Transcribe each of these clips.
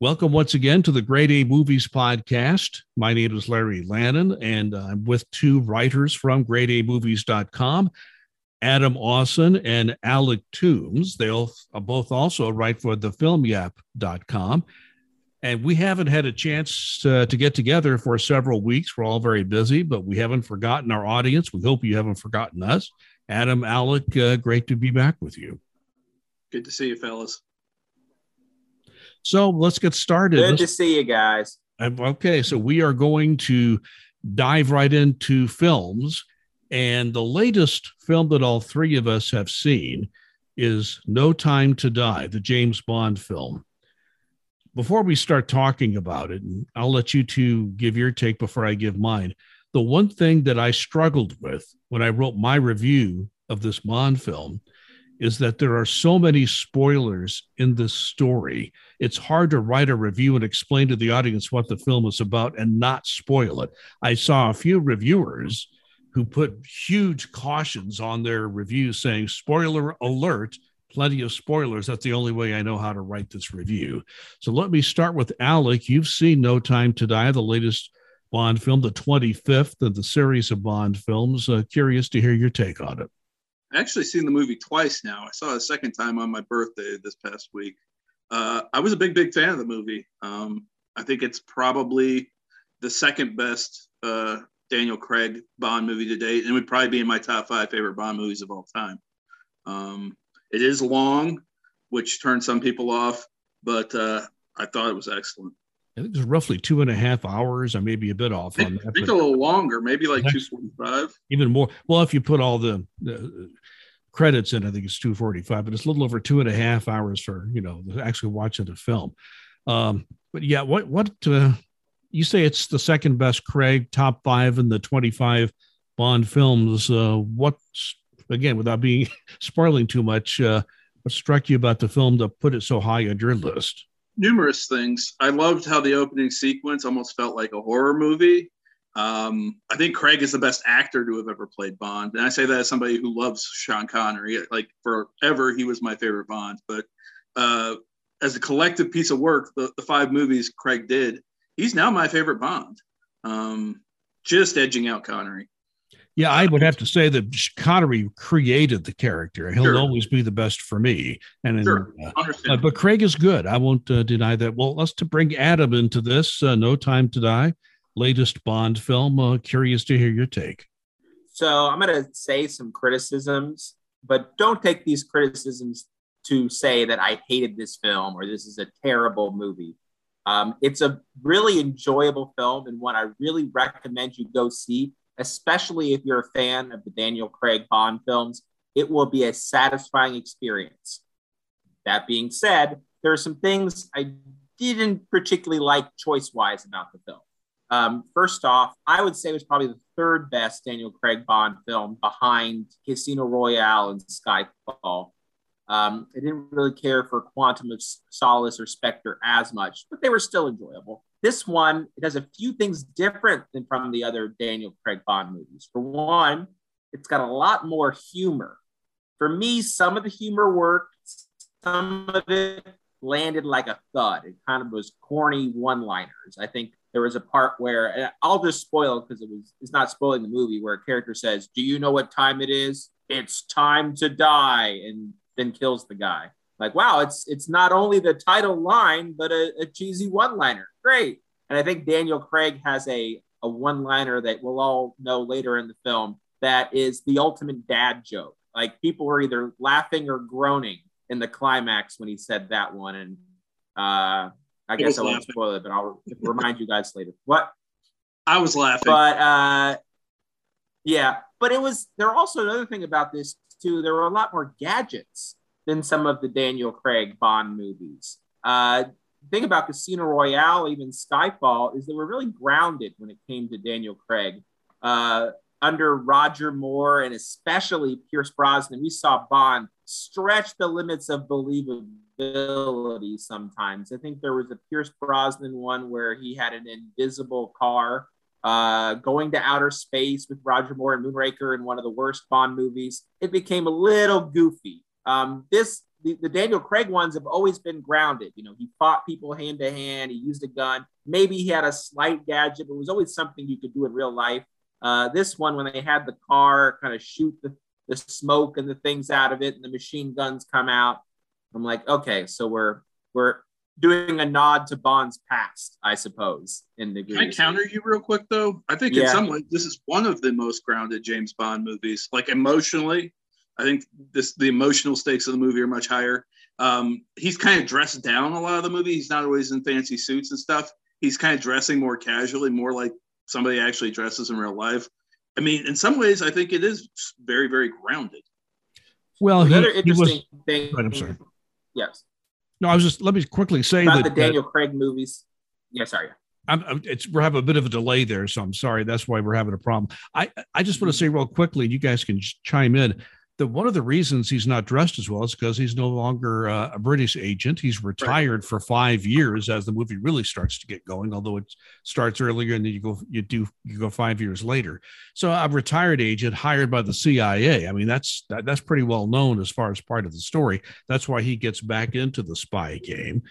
Welcome once again to the Grade A Movies Podcast. My name is Larry Lannon, and I'm with two writers from GradeAMovies.com, Adam Austin and Alec Toombs. They'll both also write for thefilmyap.com. And we haven't had a chance to, to get together for several weeks. We're all very busy, but we haven't forgotten our audience. We hope you haven't forgotten us. Adam, Alec, uh, great to be back with you. Good to see you, fellas. So let's get started. Good let's, to see you guys. Okay, so we are going to dive right into films. And the latest film that all three of us have seen is No Time to Die, the James Bond film. Before we start talking about it, and I'll let you two give your take before I give mine. The one thing that I struggled with when I wrote my review of this Bond film is that there are so many spoilers in this story. It's hard to write a review and explain to the audience what the film is about and not spoil it. I saw a few reviewers who put huge cautions on their reviews saying, spoiler alert, plenty of spoilers. That's the only way I know how to write this review. So let me start with Alec. You've seen No Time to Die, the latest Bond film, the 25th of the series of Bond films. Uh, curious to hear your take on it. I actually seen the movie twice now. I saw it a second time on my birthday this past week. Uh, I was a big, big fan of the movie. Um, I think it's probably the second best uh, Daniel Craig Bond movie to date, and would probably be in my top five favorite Bond movies of all time. Um, it is long, which turned some people off, but uh, I thought it was excellent. I think it's roughly two and a half hours, I may be a bit off on that. I think a little longer, maybe like two forty-five. Even more. Well, if you put all the, the credits in, I think it's two forty-five, but it's a little over two and a half hours for you know actually watching the film. Um, but yeah, what what uh, you say it's the second best Craig top five in the twenty-five Bond films. Uh, what's again without being spoiling too much? Uh, what struck you about the film to put it so high on your list? Numerous things. I loved how the opening sequence almost felt like a horror movie. Um, I think Craig is the best actor to have ever played Bond, and I say that as somebody who loves Sean Connery. Like forever, he was my favorite Bond. But uh, as a collective piece of work, the, the, five movies Craig did, he's now my favorite Bond. Um, just edging out Connery. Yeah, I would have to say that Connery created the character. He'll sure. always be the best for me. And sure. uh, but Craig is good. I won't uh, deny that. Well, let's to bring Adam into this. Uh, no Time to Die, latest Bond film. Uh, curious to hear your take. So I'm going to say some criticisms, but don't take these criticisms to say that I hated this film or this is a terrible movie. Um, it's a really enjoyable film and one I really recommend you go see especially if you're a fan of the Daniel Craig Bond films. It will be a satisfying experience. That being said, there are some things I didn't particularly like choice wise about the film. Um, first off, I would say it was probably the third best Daniel Craig Bond film behind Casino Royale and Skyfall. Um, I didn't really care for Quantum of Solace or Spectre as much, but they were still enjoyable. This one, it has a few things different than from the other Daniel Craig Bond movies. For one, it's got a lot more humor. For me, some of the humor worked, some of it landed like a thud. It kind of was corny one liners. I think there was a part where I'll just spoil because it was it's not spoiling the movie where a character says, Do you know what time it is? It's time to die, and then kills the guy. Like wow it's it's not only the title line but a, a cheesy one liner great. And i think daniel craig has a a one liner that we'll all know later in the film that is the ultimate dad joke. Like people were either laughing or groaning in the climax when he said that one. And uh i guess i won't spoil it but i'll remind you guys later. What? I was laughing. But uh yeah but it was there also another thing about this too there were a lot more gadgets than some of the Daniel Craig Bond movies. Uh, thing about Casino Royale, even Skyfall, is they were really grounded when it came to Daniel Craig. Uh, under Roger Moore and especially Pierce Brosnan, we saw Bond stretch the limits of believability sometimes. I think there was a Pierce Brosnan one where he had an invisible car uh, going to outer space with Roger Moore and Moonraker in one of the worst Bond movies. It became a little goofy. Um, this the, the Daniel Craig ones have always been grounded. You know, he fought people hand to hand, he used a gun. Maybe he had a slight gadget, but it was always something you could do in real life. Uh, this one, when they had the car kind of shoot the, the smoke and the things out of it, and the machine guns come out, I'm like, okay, so we're we're doing a nod to Bond's past, I suppose. In the can I counter you real quick though? I think yeah. in some ways this is one of the most grounded James Bond movies. Like emotionally, I think this the emotional stakes of the movie are much higher. Um, he's kind of dressed down a lot of the movie. He's not always in fancy suits and stuff. He's kind of dressing more casually, more like somebody actually dresses in real life. I mean, in some ways, I think it is very, very grounded. Well, another he, interesting he was, thing. Right, I'm sorry. Yes. No, I was just let me quickly say about that the Daniel Craig movies. Yeah, sorry. I'm, it's we're having a bit of a delay there, so I'm sorry. That's why we're having a problem. I I just want to mm-hmm. say real quickly, you guys can chime in that one of the reasons he's not dressed as well is because he's no longer uh, a British agent. He's retired right. for five years as the movie really starts to get going. Although it starts earlier and then you go you do you go five years later. So a retired agent hired by the CIA. I mean that's that, that's pretty well known as far as part of the story. That's why he gets back into the spy game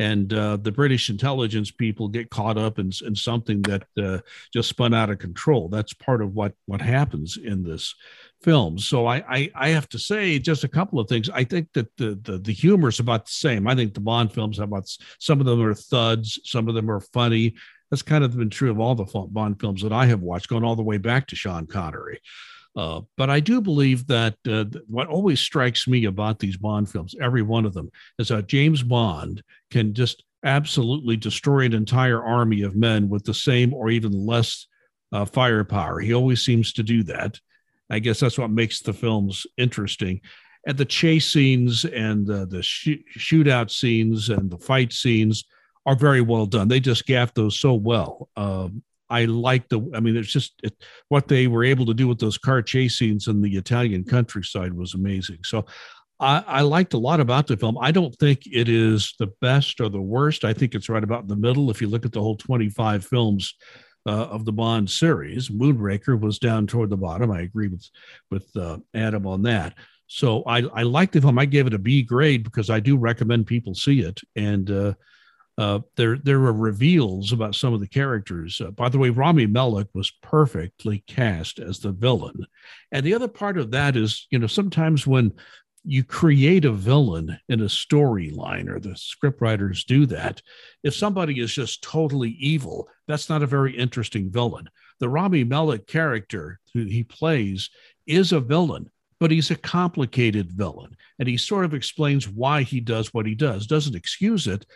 and uh, the British intelligence people get caught up in, in something that uh, just spun out of control. That's part of what what happens in this film. So I, I, I have to say just a couple of things. I think that the the the humor is about the same. I think the Bond films have about some of them are thuds, some of them are funny. That's kind of been true of all the Bond films that I have watched, going all the way back to Sean Connery. Uh, but I do believe that uh, what always strikes me about these Bond films, every one of them, is that James Bond can just absolutely destroy an entire army of men with the same or even less uh, firepower. He always seems to do that. I guess that's what makes the films interesting. And the chase scenes and uh, the sh- shootout scenes and the fight scenes are very well done. They just gaff those so well. Um, I like the. I mean, it's just it, what they were able to do with those car chase scenes in the Italian countryside was amazing. So, I, I, liked a lot about the film. I don't think it is the best or the worst. I think it's right about in the middle. If you look at the whole twenty-five films uh, of the Bond series. Moonraker was down toward the bottom. I agree with with uh, Adam on that. So I I like the film. I gave it a B grade because I do recommend people see it. And uh, uh, there there were reveals about some of the characters. Uh, by the way, Rami Malek was perfectly cast as the villain. And the other part of that is, you know, sometimes when you create a villain in a storyline, or the scriptwriters do that. If somebody is just totally evil, that's not a very interesting villain. The Rami Malek character who he plays is a villain, but he's a complicated villain. And he sort of explains why he does what he does, doesn't excuse it,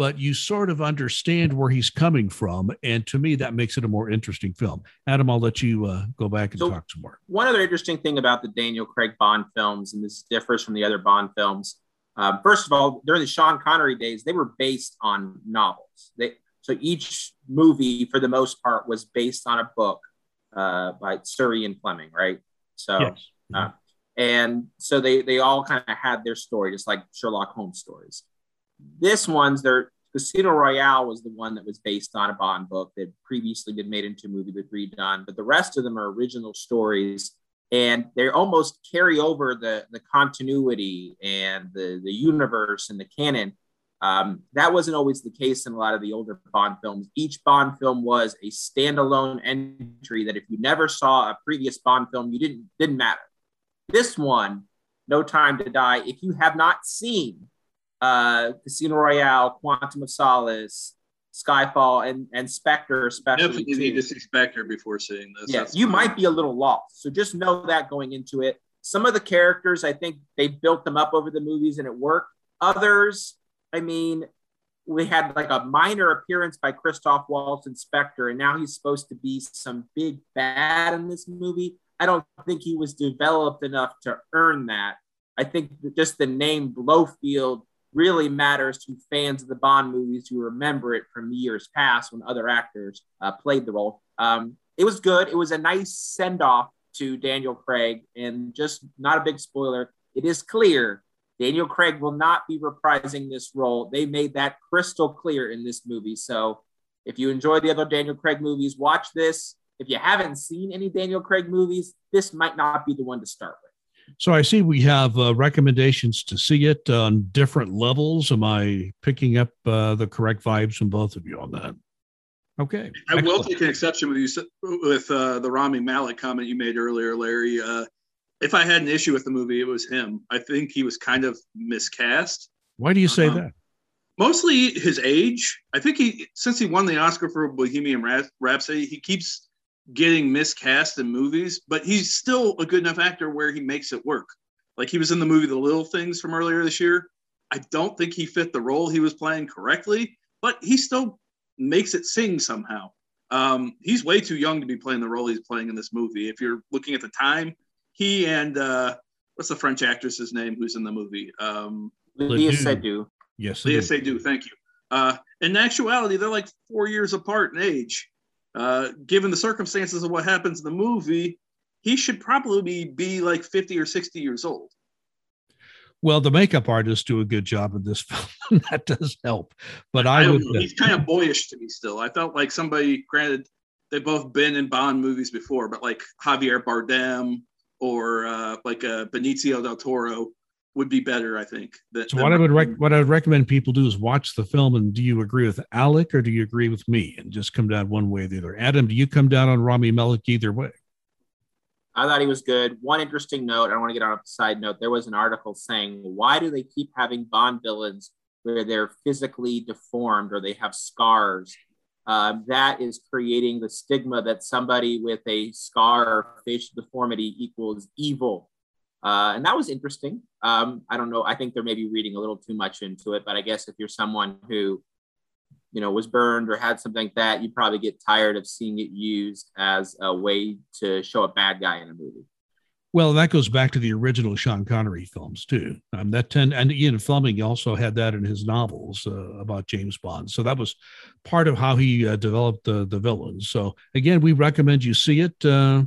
but you sort of understand where he's coming from. And to me, that makes it a more interesting film. Adam, I'll let you uh, go back and so talk some more. One other interesting thing about the Daniel Craig Bond films, and this differs from the other Bond films. Um, first of all, during the Sean Connery days, they were based on novels. They, so each movie, for the most part, was based on a book uh, by Surrey and Fleming, right? So, yes. uh, and so they they all kind of had their story, just like Sherlock Holmes stories. This one's their Casino Royale was the one that was based on a Bond book that previously been made into a movie but redone. But the rest of them are original stories, and they almost carry over the the continuity and the the universe and the canon. Um, that wasn't always the case in a lot of the older Bond films. Each Bond film was a standalone entry that if you never saw a previous Bond film, you didn't didn't matter. This one, No Time to Die, if you have not seen uh, Casino Royale, Quantum of Solace, Skyfall, and and Spectre, especially. Definitely need to see Spectre before seeing this. Yeah, you might be a little lost. So just know that going into it. Some of the characters, I think they built them up over the movies and it worked. Others, I mean, we had like a minor appearance by Christoph Waltz in Spectre, and now he's supposed to be some big bad in this movie. I don't think he was developed enough to earn that. I think just the name Blofeld really matters to fans of the Bond movies who remember it from years past when other actors uh, played the role. Um, it was good. It was a nice send off to Daniel Craig, and just not a big spoiler. It is clear Daniel Craig will not be reprising this role. They made that crystal clear in this movie. So if you enjoy the other Daniel Craig movies, watch this. If you haven't seen any Daniel Craig movies, this might not be the one to start with. So I see we have uh, recommendations to see it on different levels. Am I picking up uh, the correct vibes from both of you on that? Okay. I Excellent. will take an exception with you with uh, the Rami Malek comment you made earlier, Larry. Uh, if I had an issue with the movie, it was him. I think he was kind of miscast. Why do you say um, that? Mostly his age. I think he, since he won the Oscar for Bohemian Rhapsody, he keeps getting miscast in movies, but he's still a good enough actor where he makes it work. Like he was in the movie The Little Things from earlier this year. I don't think he fit the role he was playing correctly, but he still makes it sing somehow. Um, he's way too young to be playing the role he's playing in this movie. If you're looking at the time, he and uh, what's the French actress's name who's in the movie? Um, Léa Seydoux. Yes, Léa Seydoux. Thank you. Uh, in actuality, they're like four years apart in age. Uh, given the circumstances of what happens in the movie, he should probably be, be like 50 or 60 years old. Well, the makeup artists do a good job in this film. that does help. But I, I would. Know. He's kind of boyish to me still. I felt like somebody, granted, they've both been in Bond movies before, but like Javier Bardem or uh, like uh, Benicio del Toro would be better, I think. That, so what I would rec- what I would recommend people do is watch the film and do you agree with Alec or do you agree with me and just come down one way or the other? Adam, do you come down on Rami Malek either way? I thought he was good. One interesting note, I want to get on a side note. There was an article saying, why do they keep having Bond villains where they're physically deformed or they have scars? Uh, that is creating the stigma that somebody with a scar or facial deformity equals evil. Uh, and that was interesting. Um, I don't know. I think they're maybe reading a little too much into it, but I guess if you're someone who, you know, was burned or had something like that, you probably get tired of seeing it used as a way to show a bad guy in a movie. Well, that goes back to the original Sean Connery films too. Um, that tend and Ian Fleming also had that in his novels uh, about James Bond. So that was part of how he uh, developed the the villains. So again, we recommend you see it. Uh,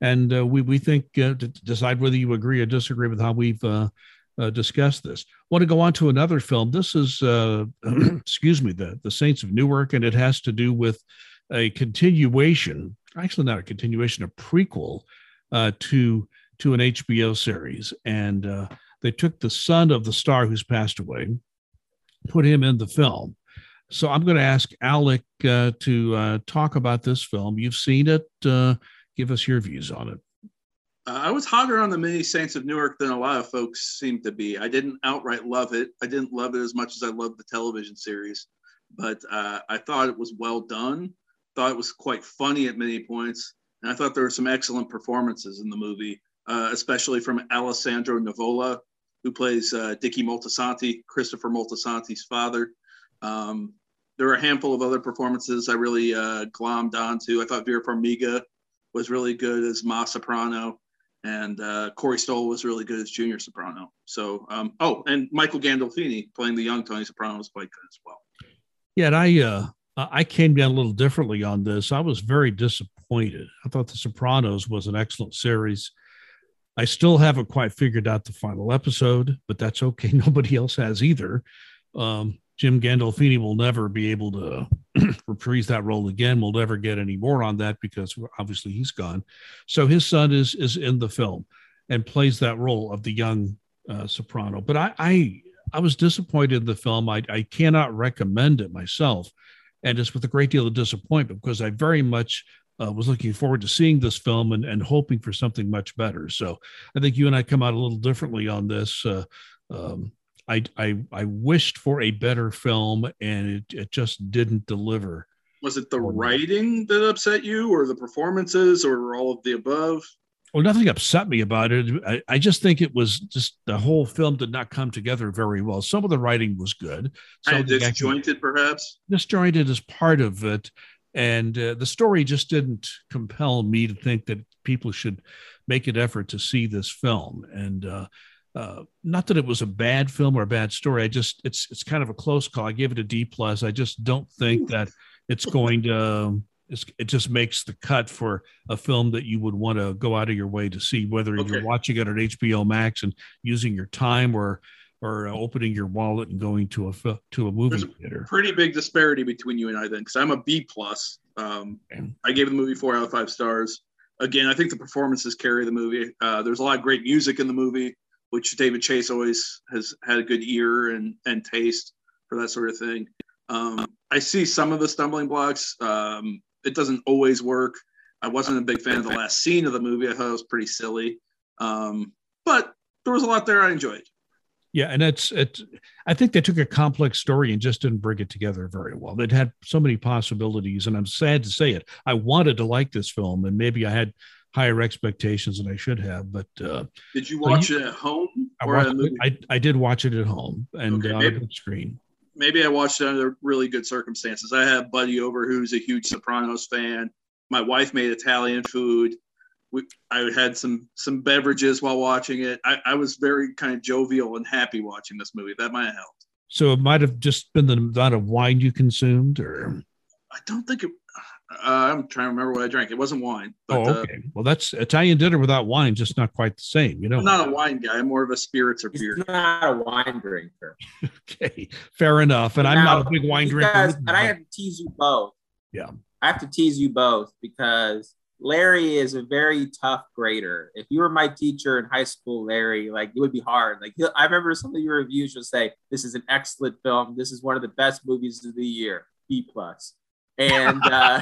and uh, we we think uh, to decide whether you agree or disagree with how we've uh, uh discussed this. Want to go on to another film. This is uh, excuse me, the the Saints of Newark, and it has to do with a continuation. Actually, not a continuation, a prequel uh, to to an HBO series, and they took the son of the star who's passed away, put him in the film. So I'm going to ask Alec to talk about this film. You've seen it Give us your views on it. Uh, I was hotter on the Many Saints of Newark than a lot of folks seem to be. I didn't outright love it. I didn't love it as much as I loved the television series, but uh, I thought it was well done. Thought it was quite funny at many points, and I thought there were some excellent performances in the movie, uh, especially from Alessandro Nivola, who plays uh, Dickie Moltisanti, Christopher Moltisanti's father. Um, there were a handful of other performances I really uh, glommed onto. I thought Vera Farmiga was really good as Ma Soprano, and uh, Corey Stoll was really good as Junior Soprano. So, um, oh, and Michael Gandolfini playing the young Tony Soprano was quite good as well. Yeah, and I uh, I came down a little differently on this. I was very disappointed. I thought The Sopranos was an excellent series. I still haven't quite figured out the final episode, but that's okay. Nobody else has either. Um, Jim Gandolfini will never be able to reprise that role again. We'll never get any more on that because obviously he's gone. So his son is is in the film and plays that role of the young uh, soprano. But I, I I was disappointed in the film. I I cannot recommend it myself, and it's with a great deal of disappointment because I very much uh, was looking forward to seeing this film and, and hoping for something much better. So I think you and I come out a little differently on this. Uh, um, I, I, I wished for a better film and it, it just didn't deliver. Was it the writing that upset you or the performances or all of the above? Well, nothing upset me about it. I, I, just think it was just the whole film did not come together very well. Some of the writing was good. Some disjointed, perhaps. Disjointed is part of it, and uh, the story just didn't compel me to think that people should make an effort to see this film. And uh, uh, not that it was a bad film or a bad story. I just it's it's kind of a close call. I gave it a D plus. I just don't think that it's going to. Um, it's, it just makes the cut for a film that you would want to go out of your way to see, whether okay. you're watching it at HBO Max and using your time or or uh, opening your wallet and going to a to a movie There's theater. A pretty big disparity between you and I then, because I'm a B plus. Um, okay. I gave the movie four out of five stars. again, I think the performances carry the movie. Uh, there's a lot of great music in the movie, which David Chase always has had a good ear and and taste for that sort of thing. Um, I see some of the stumbling blocks. Um, it doesn't always work. I wasn't a big fan of the last scene of the movie. I thought it was pretty silly, um, but there was a lot there I enjoyed. Yeah, and it's it. I think they took a complex story and just didn't bring it together very well. It had so many possibilities, and I'm sad to say it. I wanted to like this film, and maybe I had higher expectations than I should have. But uh, did you watch you, it at home? I, watched, I, I did watch it at home and okay, on a big screen. Maybe I watched it under really good circumstances. I have buddy over who's a huge Sopranos fan. My wife made Italian food we, I had some some beverages while watching it. I, I was very kind of jovial and happy watching this movie. That might have helped. So it might have just been the amount of wine you consumed, or I don't think it. Uh, I'm trying to remember what I drank. It wasn't wine. But, oh, uh, okay. Uh, well, that's Italian dinner without wine, just not quite the same. You know, I'm not a wine guy. I'm more of a spirits or beer. He's not a wine drinker. okay, fair enough. And now, I'm not a big wine drinker. and I have to tease you both. Yeah, I have to tease you both because Larry is a very tough grader. If you were my teacher in high school, Larry, like it would be hard. Like I remember some of your reviews would say, "This is an excellent film. This is one of the best movies of the year. B plus." And uh,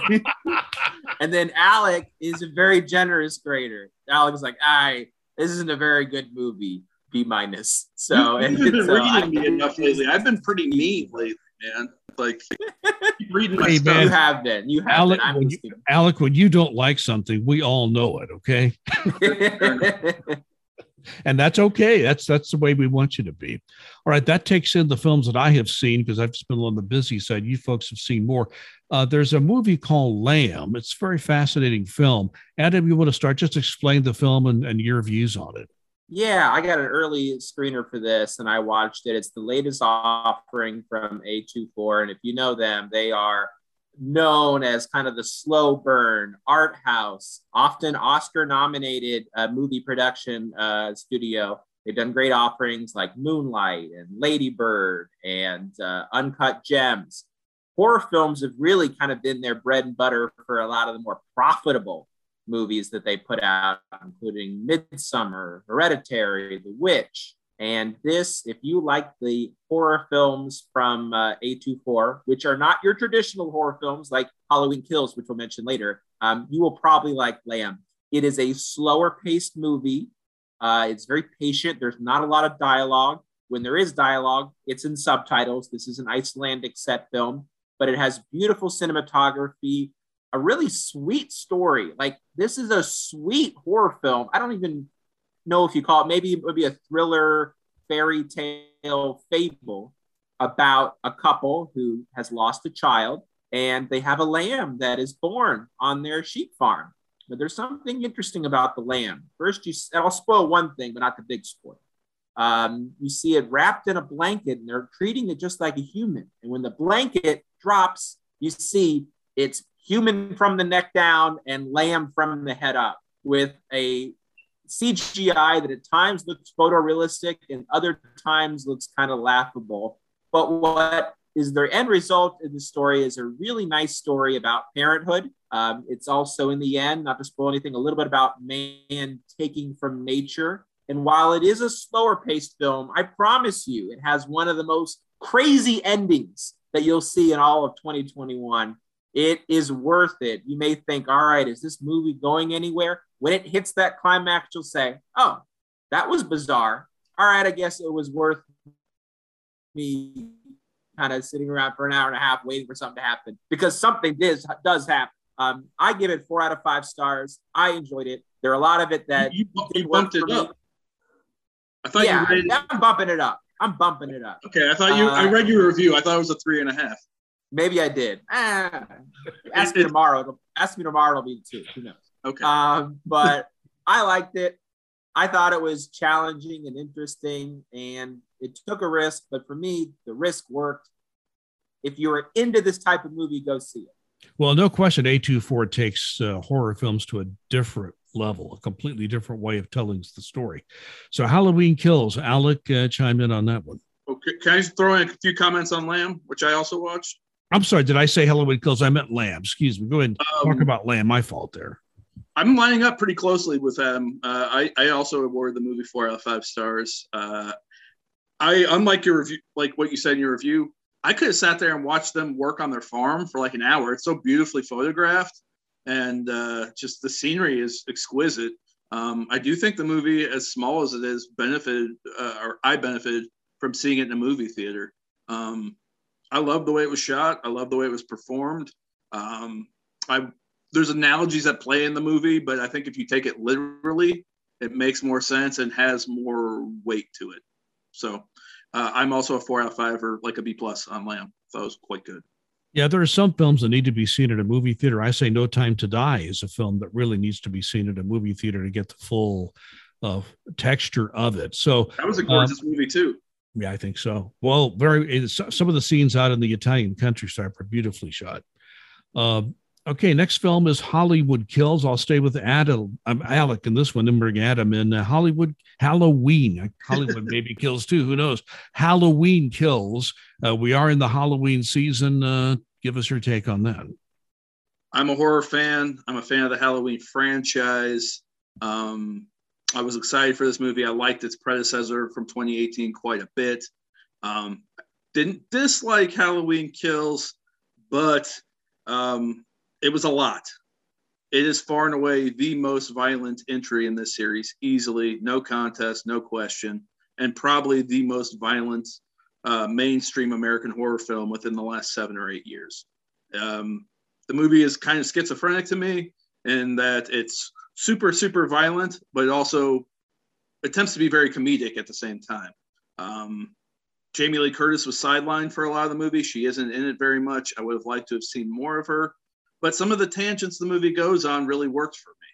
and then Alec is a very generous grader. Alec is like, "I this isn't a very good movie. B minus." So you've, you've been so reading I, me enough lately. I've been pretty mean lately, man. Like reading my hey, stuff. You have been. You have Alec, been. When you, Alec, when you don't like something, we all know it. Okay. and that's okay. That's that's the way we want you to be. All right, that takes in the films that I have seen because I've just been on the busy side. You folks have seen more. Uh, there's a movie called Lamb. It's a very fascinating film. Adam, you want to start? Just explain the film and, and your views on it. Yeah, I got an early screener for this and I watched it. It's the latest offering from A24. And if you know them, they are known as kind of the slow burn art house, often Oscar nominated uh, movie production uh, studio. They've done great offerings like Moonlight and Ladybird and uh, Uncut Gems. Horror films have really kind of been their bread and butter for a lot of the more profitable movies that they put out, including Midsommar, Hereditary, The Witch. And this, if you like the horror films from uh, A24, which are not your traditional horror films like Halloween Kills, which we'll mention later, um, you will probably like Lamb. It is a slower paced movie. Uh, it's very patient. There's not a lot of dialogue. When there is dialogue, it's in subtitles. This is an Icelandic set film, but it has beautiful cinematography, a really sweet story. Like this is a sweet horror film. I don't even know if you call it maybe it would be a thriller fairy tale fable about a couple who has lost a child and they have a lamb that is born on their sheep farm. But there's something interesting about the lamb. First, you I'll spoil one thing, but not the big spoil. Um, you see it wrapped in a blanket and they're treating it just like a human. And when the blanket drops, you see it's human from the neck down and lamb from the head up with a CGI that at times looks photorealistic and other times looks kind of laughable. But what is the end result in the story is a really nice story about parenthood. Um, it's also in the end, not to spoil anything, a little bit about man taking from nature. And while it is a slower paced film, I promise you it has one of the most crazy endings that you'll see in all of 2021 it is worth it. You may think, all right, is this movie going anywhere? When it hits that climax, you'll say, oh, that was bizarre. All right, I guess it was worth me kind of sitting around for an hour and a half waiting for something to happen because something does, does happen. Um, I give it four out of five stars. I enjoyed it. There are a lot of it that you, you bumped it up. I thought yeah, you rated... I'm bumping it up. I'm bumping it up. Okay, I thought you. Uh, I read your review. I thought it was a three and a half. Maybe I did. Ah, ask me tomorrow. Ask me tomorrow. It'll be two. Who knows? Okay. Um, but I liked it. I thought it was challenging and interesting, and it took a risk. But for me, the risk worked. If you're into this type of movie, go see it. Well, no question, A24 takes uh, horror films to a different level, a completely different way of telling the story. So, Halloween Kills, Alec uh, chimed in on that one. Okay, can I just throw in a few comments on Lamb, which I also watched? I'm sorry. Did I say Halloween Kills? I meant Lamb. Excuse me. Go ahead and um, talk about Lamb. My fault there. I'm lining up pretty closely with them. Uh, I, I also awarded the movie four out of five stars. Uh, I, unlike your review, like what you said in your review, I could have sat there and watched them work on their farm for like an hour. It's so beautifully photographed, and uh, just the scenery is exquisite. Um, I do think the movie, as small as it is, benefited, uh, or I benefited from seeing it in a movie theater. Um, I love the way it was shot. I love the way it was performed. Um, I there's analogies that play in the movie, but I think if you take it literally, it makes more sense and has more weight to it. So uh, I'm also a four out of five or like a B plus on Lamb. That was quite good. Yeah, there are some films that need to be seen at a movie theater. I say No Time to Die is a film that really needs to be seen at a movie theater to get the full uh, texture of it. So that was a gorgeous um, movie too. Yeah, I think so. Well, very some of the scenes out in the Italian countryside were beautifully shot. Um, Okay, next film is Hollywood Kills. I'll stay with Adam. I'm Alec in this one, Nimberg Adam in uh, Hollywood Halloween. Hollywood maybe kills too. Who knows? Halloween Kills. Uh, we are in the Halloween season. Uh, give us your take on that. I'm a horror fan. I'm a fan of the Halloween franchise. Um, I was excited for this movie. I liked its predecessor from 2018 quite a bit. Um, didn't dislike Halloween Kills, but um, it was a lot. It is far and away the most violent entry in this series, easily, no contest, no question, and probably the most violent uh, mainstream American horror film within the last seven or eight years. Um, the movie is kind of schizophrenic to me in that it's super, super violent, but also attempts to be very comedic at the same time. Um, Jamie Lee Curtis was sidelined for a lot of the movie. She isn't in it very much. I would have liked to have seen more of her but some of the tangents the movie goes on really worked for me.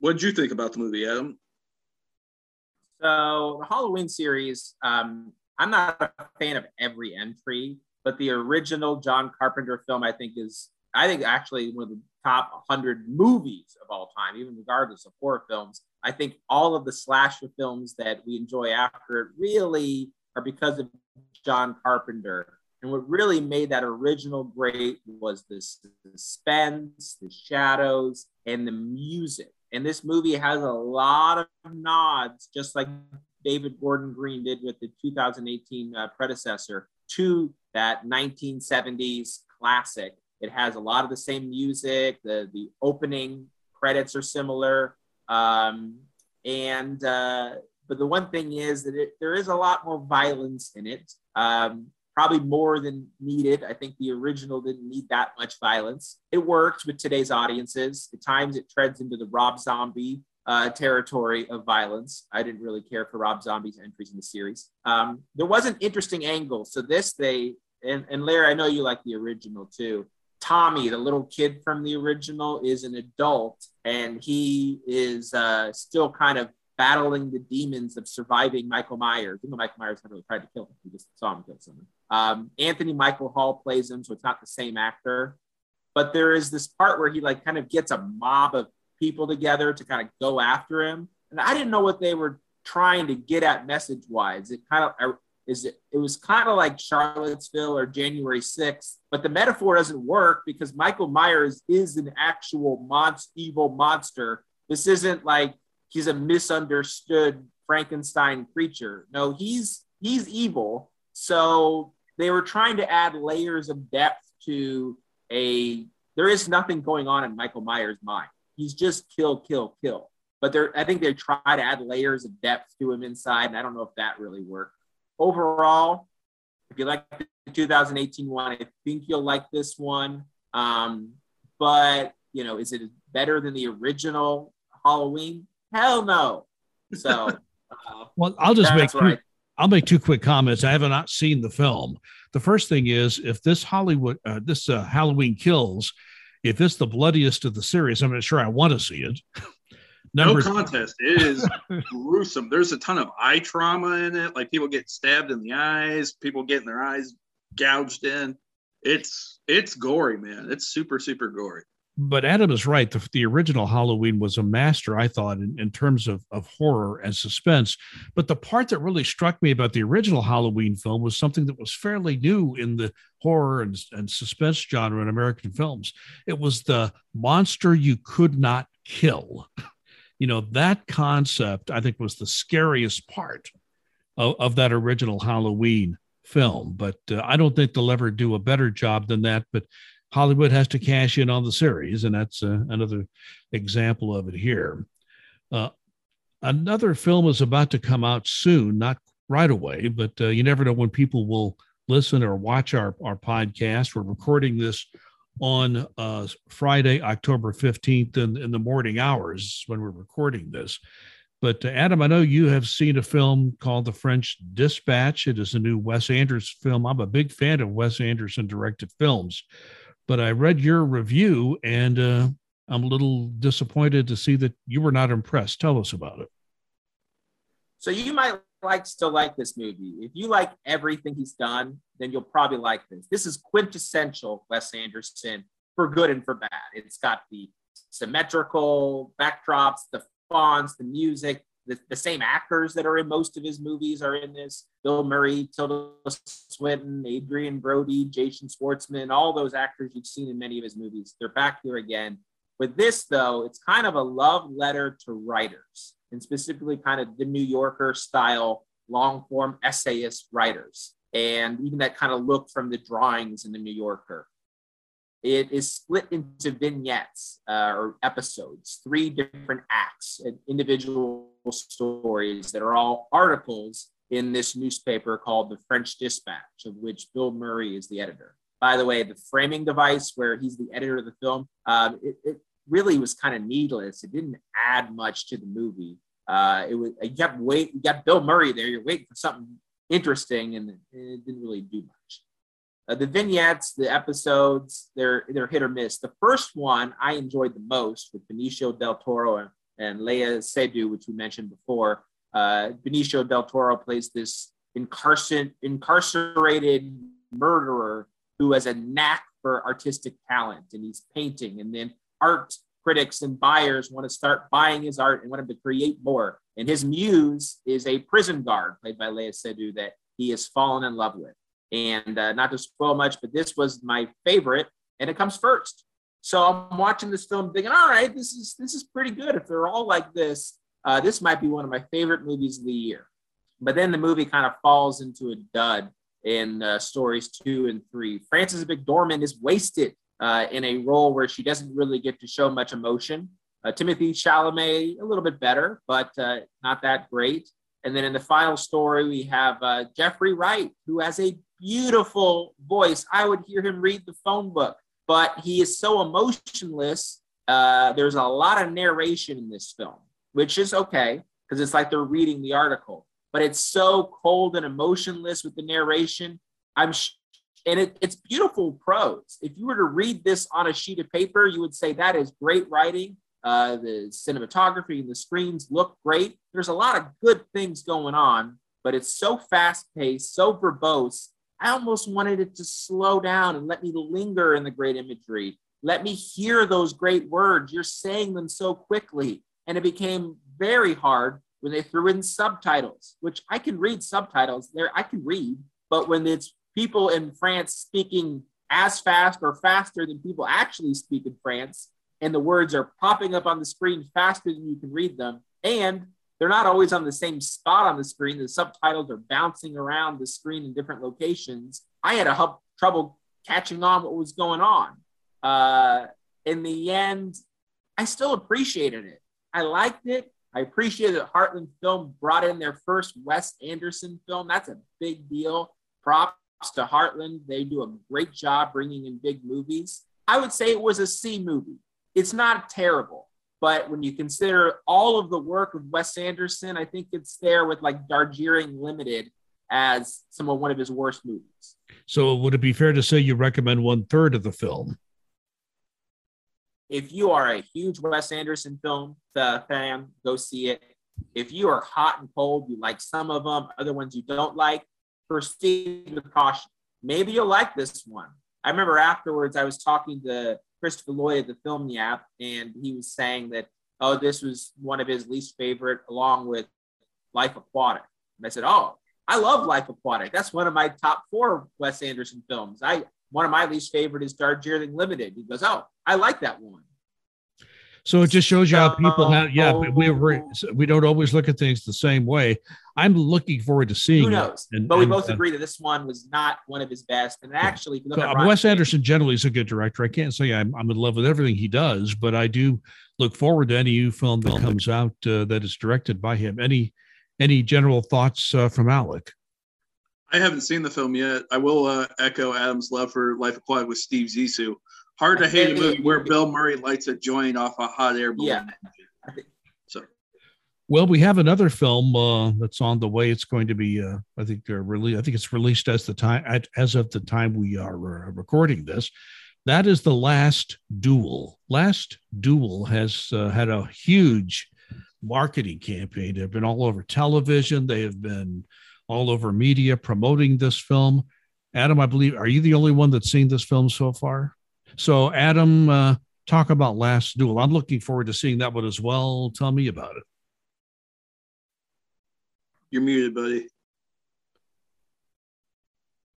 What did you think about the movie, Adam? So the Halloween series, um, I'm not a fan of every entry, but the original John Carpenter film, I think, is I think actually one of the top 100 movies of all time, even regardless of horror films. I think all of the slasher films that we enjoy after it really are because of John Carpenter. And what really made that original great was the suspense, the shadows, and the music. And this movie has a lot of nods, just like David Gordon Green did with the 2018 uh, predecessor, to that 1970s classic. It has a lot of the same music. The, the opening credits are similar. Um, and, uh, but the one thing is that it, there is a lot more violence in it. Um, probably more than needed. I think the original didn't need that much violence. It worked with today's audiences. At times, it treads into the Rob Zombie uh, territory of violence. I didn't really care for Rob Zombie's entries in the series. Um, there was an interesting angle. So this, they and, and Larry, I know you like the original too. Tommy, the little kid from the original, is an adult, and he is uh, still kind of battling the demons of surviving Michael Myers. Even Michael Myers never really tried to kill him, he just saw him kill someone. Um, Anthony Michael Hall plays him, so it's not the same actor. But there is this part where he like kind of gets a mob of people together to kind of go after him, and I didn't know what they were trying to get at message wise. It kind of is it, it was kind of like Charlottesville or January 6th, but the metaphor doesn't work because Michael Myers is an actual monster, evil monster. This isn't like he's a misunderstood Frankenstein creature. No, he's he's evil. So they were trying to add layers of depth to a there is nothing going on in Michael Myers' mind. He's just kill, kill, kill. But there, I think they try to add layers of depth to him inside, and I don't know if that really worked. Overall, if you like the 2018 one, I think you'll like this one. Um, but you know, is it better than the original Halloween? Hell no. So, uh, well, I'll just make two, I'll make two quick comments. I have not seen the film. The first thing is, if this Hollywood, uh, this uh, Halloween Kills, if it's the bloodiest of the series, I'm not sure I want to see it. No contest. It is gruesome. There's a ton of eye trauma in it. Like people get stabbed in the eyes, people getting their eyes gouged in. It's it's gory, man. It's super super gory but Adam is right. The, the, original Halloween was a master, I thought, in, in terms of, of horror and suspense. But the part that really struck me about the original Halloween film was something that was fairly new in the horror and, and suspense genre in American films. It was the monster you could not kill. You know, that concept, I think, was the scariest part of, of that original Halloween film. But uh, I don't think they'll ever do a better job than that. But Hollywood has to cash in on the series, and that's uh, another example of it here. Uh, another film is about to come out soon, not right away, but uh, you never know when people will listen or watch our, our podcast. We're recording this on uh, Friday, October 15th in, in the morning hours when we're recording this. But uh, Adam, I know you have seen a film called The French Dispatch. It is a new Wes Anderson film. I'm a big fan of Wes Anderson directed films, but I read your review and uh, I'm a little disappointed to see that you were not impressed. Tell us about it. So you might like still like this movie. If you like everything he's done, then you'll probably like this. This is quintessential Wes Anderson for good and for bad. It's got the symmetrical backdrops, the fonts, the music, the, the same actors that are in most of his movies are in this. Bill Murray, Tilda Swinton, Adrien Brody, Jason Schwartzman, all those actors you've seen in many of his movies. They're back here again. With this, though, it's kind of a love letter to writers and specifically kind of the New Yorker style long form essayist writers. And even that kind of look from the drawings in the New Yorker. It is split into vignettes uh, or episodes, three different acts, and individual stories that are all articles in this newspaper called the French Dispatch, of which Bill Murray is the editor. By the way, the framing device where he's the editor of the film, um, it, it, really was kind of needless. It didn't add much to the movie. Uh, it was you kept wait, you got Bill Murray there. You're waiting for something interesting, and it didn't really do much. Uh, the vignettes, the episodes, they're they're hit or miss. The first one I enjoyed the most with Benicio del Toro and, and Léa Seydoux, which we mentioned before. Uh, Benicio del Toro plays this incarcer- incarcerated murderer who has a knack for artistic talent, and he's painting, and then art critics and buyers want to start buying his art and want him to create more. And his muse is a prison guard played by Léa Seydoux that he has fallen in love with. And uh, not to spoil much, but this was my favorite, and it comes first. So I'm watching this film, thinking, all right, this is this is pretty good. If they're all like this, uh, this might be one of my favorite movies of the year. But then the movie kind of falls into a dud in uh, stories two and three. Frances McDormand is wasted uh, in a role where she doesn't really get to show much emotion. Uh, Timothée Chalamet, a little bit better, but uh, not that great. And then in the final story, we have uh, Jeffrey Wright, who has a beautiful voice. I would hear him read the phone book, but he is so emotionless. Uh, there's a lot of narration in this film, which is okay because it's like they're reading the article, but it's so cold and emotionless with the narration. I'm and it, it's beautiful prose. If you were to read this on a sheet of paper, you would say that is great writing. Uh, the cinematography and the screens look great. There's a lot of good things going on, but it's so fast paced, so verbose. I almost wanted it to slow down and let me linger in the great imagery. Let me hear those great words. You're saying them so quickly. And it became very hard when they threw in subtitles, which I can read subtitles there. I can read, but when it's people in France speaking as fast or faster than people actually speak in France. And the words are popping up on the screen faster than you can read them. And they're not always on the same spot on the screen. The subtitles are bouncing around the screen in different locations. I had a help, trouble catching on what was going on. Uh, in the end, I still appreciated it. I liked it. I appreciated that Heartland Film brought in their first Wes Anderson film. That's a big deal. Prop to Heartland. They do a great job bringing in big movies. I would say it was a C movie. It's not terrible, but when you consider all of the work of Wes Anderson, I think it's there with like Darjeeling Limited as some of one of his worst movies. So would it be fair to say you recommend one third of the film? If you are a huge Wes Anderson film fan, go see it. If you are hot and cold, you like some of them, other ones you don't like, proceed with caution. Maybe you'll like this one. I remember afterwards I was talking to Christopher Lloyd at the Film Yap, and he was saying that, oh, this was one of his least favorite, along with Life Aquatic. And I said, oh, I love Life Aquatic. That's one of my top four Wes Anderson films. I one of my least favorite is Darjeeling Limited. He goes, oh, I like that one. So it just shows you how people have, yeah, we we we don't always look at things the same way. I'm looking forward to seeing. Who knows? And, but we and, both uh, agree that this one was not one of his best. And actually, if you look So, at uh, Wes Tomatoes- Anderson generally is a good director. I can't say I'm, I'm in love with everything he does, but I do look forward to any new film that comes out uh, that is directed by him. Any any general thoughts uh, from Alec? I haven't seen the film yet. I will uh, echo Adam's love for Life Aquatic with Steve Zissou. Hard to hate a movie where Bill Murray lights a joint off a hot air balloon. Yeah. So Well, we have another film uh, that's on the way. It's going to be, uh, I think, they're really, I think it's released as the time at, as of the time we are uh, recording this. That is the Last Duel. Last Duel has uh, had a huge marketing campaign. They've been all over television. They have been all over media promoting this film. Adam, I believe, are you the only one that's seen this film so far? So, Adam, uh, talk about Last Duel. I'm looking forward to seeing that one as well. Tell me about it. you're muted, buddy.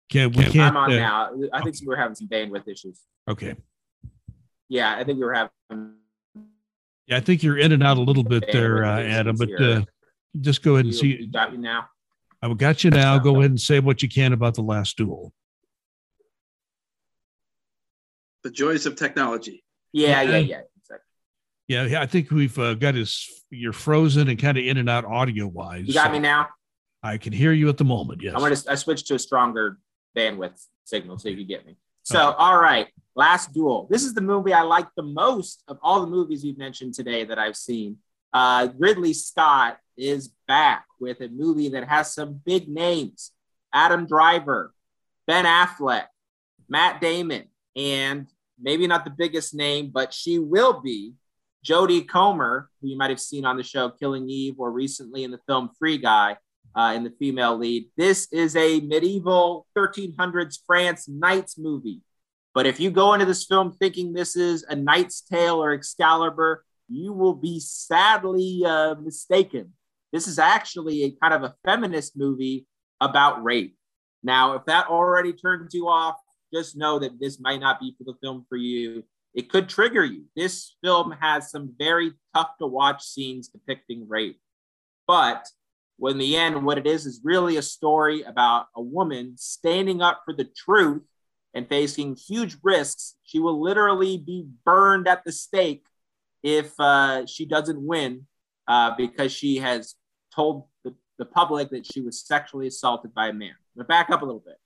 Can't we can't? I'm on uh, now. I think we were having some bandwidth issues. Okay. Yeah, I think we were having. Yeah, I think you're in and out a little bit there, uh, Adam. But uh, just go ahead and You, see. you got me now. I've got you now. Go ahead and say what you can about the last duel. The joys of technology. Yeah, Yeah. yeah, yeah. Exactly. Yeah, yeah, I think we've uh, got his. You're frozen and kind of in and out audio wise. You got me now. I can hear you at the moment. Yes. I'm gonna. I switched to a stronger bandwidth signal so you can get me. So, Okay. all right, Last Duel. This is the movie I like the most of all the movies we've mentioned today that I've seen. Uh, Ridley Scott is back with a movie that has some big names: Adam Driver, Ben Affleck, Matt Damon, and maybe not the biggest name, but she will be Jodie Comer, who you might have seen on the show Killing Eve or recently in the film Free Guy uh, in the female lead. This is a medieval 1300s France knights movie. But if you go into this film thinking this is a Knight's Tale or Excalibur, you will be sadly uh, mistaken. This is actually a kind of a feminist movie about rape. Now, if that already turns you off, just know that this might not be for the film for you. It could trigger you. This film has some very tough to watch scenes depicting rape. But when the end, what it is is really a story about a woman standing up for the truth and facing huge risks. She will literally be burned at the stake if uh, she doesn't win uh, because she has told the, the public that she was sexually assaulted by a man. But back up a little bit.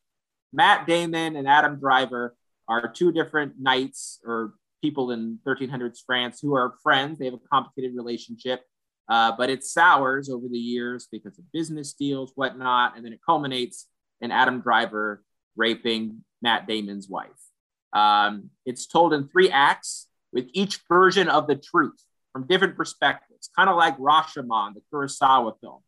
Matt Damon and Adam Driver are two different knights or people in 1300s France who are friends. They have a complicated relationship, uh, but it sours over the years because of business deals, whatnot, and then it culminates in Adam Driver raping Matt Damon's wife. Um, it's told in three acts with each version of the truth from different perspectives, kind of like Rashomon, the Kurosawa film.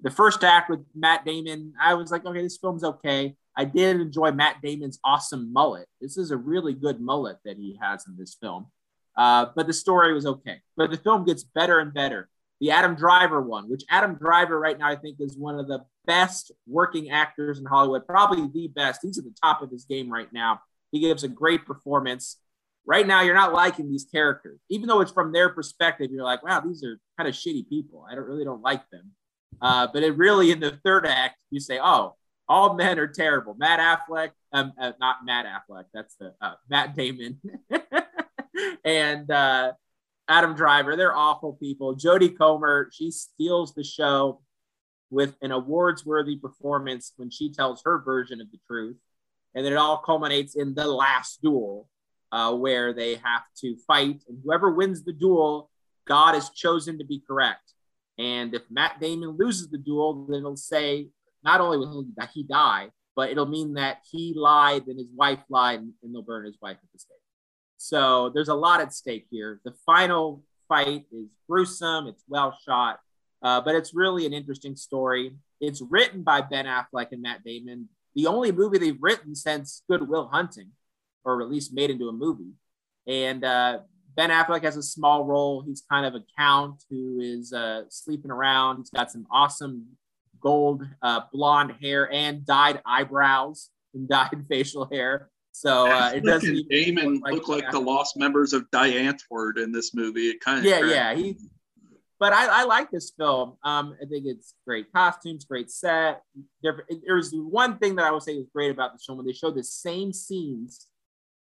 The first act with Matt Damon, I was like, okay, this film's okay. I did enjoy Matt Damon's awesome mullet. This is a really good mullet that he has in this film. Uh, but the story was okay. But the film gets better and better. The Adam Driver one, which Adam Driver right now I think is one of the best working actors in Hollywood, probably the best. He's at the top of his game right now. He gives a great performance. Right now, you're not liking these characters, even though it's from their perspective. You're like, wow, these are kind of shitty people. I don't really don't like them. Uh, but it really, in the third act, you say, oh, all men are terrible. Matt Affleck, um, uh, not Matt Affleck, that's the uh, Matt Damon, and uh, Adam Driver. They're awful people. Jodie Comer, she steals the show with an awards-worthy performance when she tells her version of the truth, and then it all culminates in the last duel, uh, where they have to fight, and whoever wins the duel, God is chosen to be correct. And if Matt Damon loses the duel, then it'll say not only will he die, but it'll mean that he lied and his wife lied, and they'll burn his wife at the stake. So there's a lot at stake here. The final fight is gruesome, it's well shot, uh, but it's really an interesting story. It's written by Ben Affleck and Matt Damon, the only movie they've written since Good Will Hunting, or at least made into a movie. And uh, Ben Affleck has a small role. He's kind of a count who is uh, sleeping around. He's got some awesome gold uh, blonde hair and dyed eyebrows and dyed facial hair. So uh, it doesn't. Even Damon look like, look like the lost members of Die in this movie. It kind of yeah, yeah. He, but I, I like this film. Um, I think it's great costumes, great set. There there's one thing that I would say is great about the film when they show the same scenes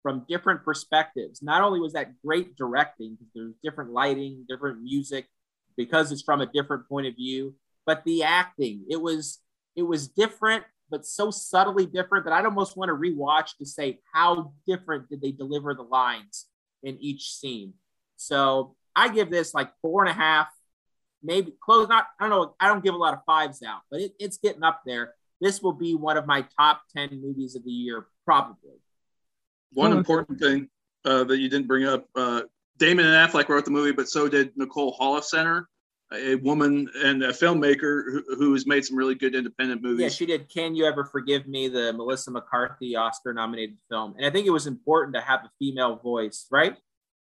from different perspectives. Not only was that great directing because there's different lighting, different music, because it's from a different point of view, but the acting it was it was different but so subtly different that I'd almost want to rewatch to say how different did they deliver the lines in each scene. So I give this like four and a half, maybe close. Not I don't know. I don't give a lot of fives out, but it, it's getting up there. This will be one of my top ten movies of the year, probably. One important thing uh, that you didn't bring up: uh, Damon and Affleck wrote the movie, but so did Nicole Holofcener a woman and a filmmaker who, who, has made some really good independent movies. Yeah, she did. Can you ever forgive me? The Melissa McCarthy Oscar-nominated film, and I think it was important to have a female voice, right?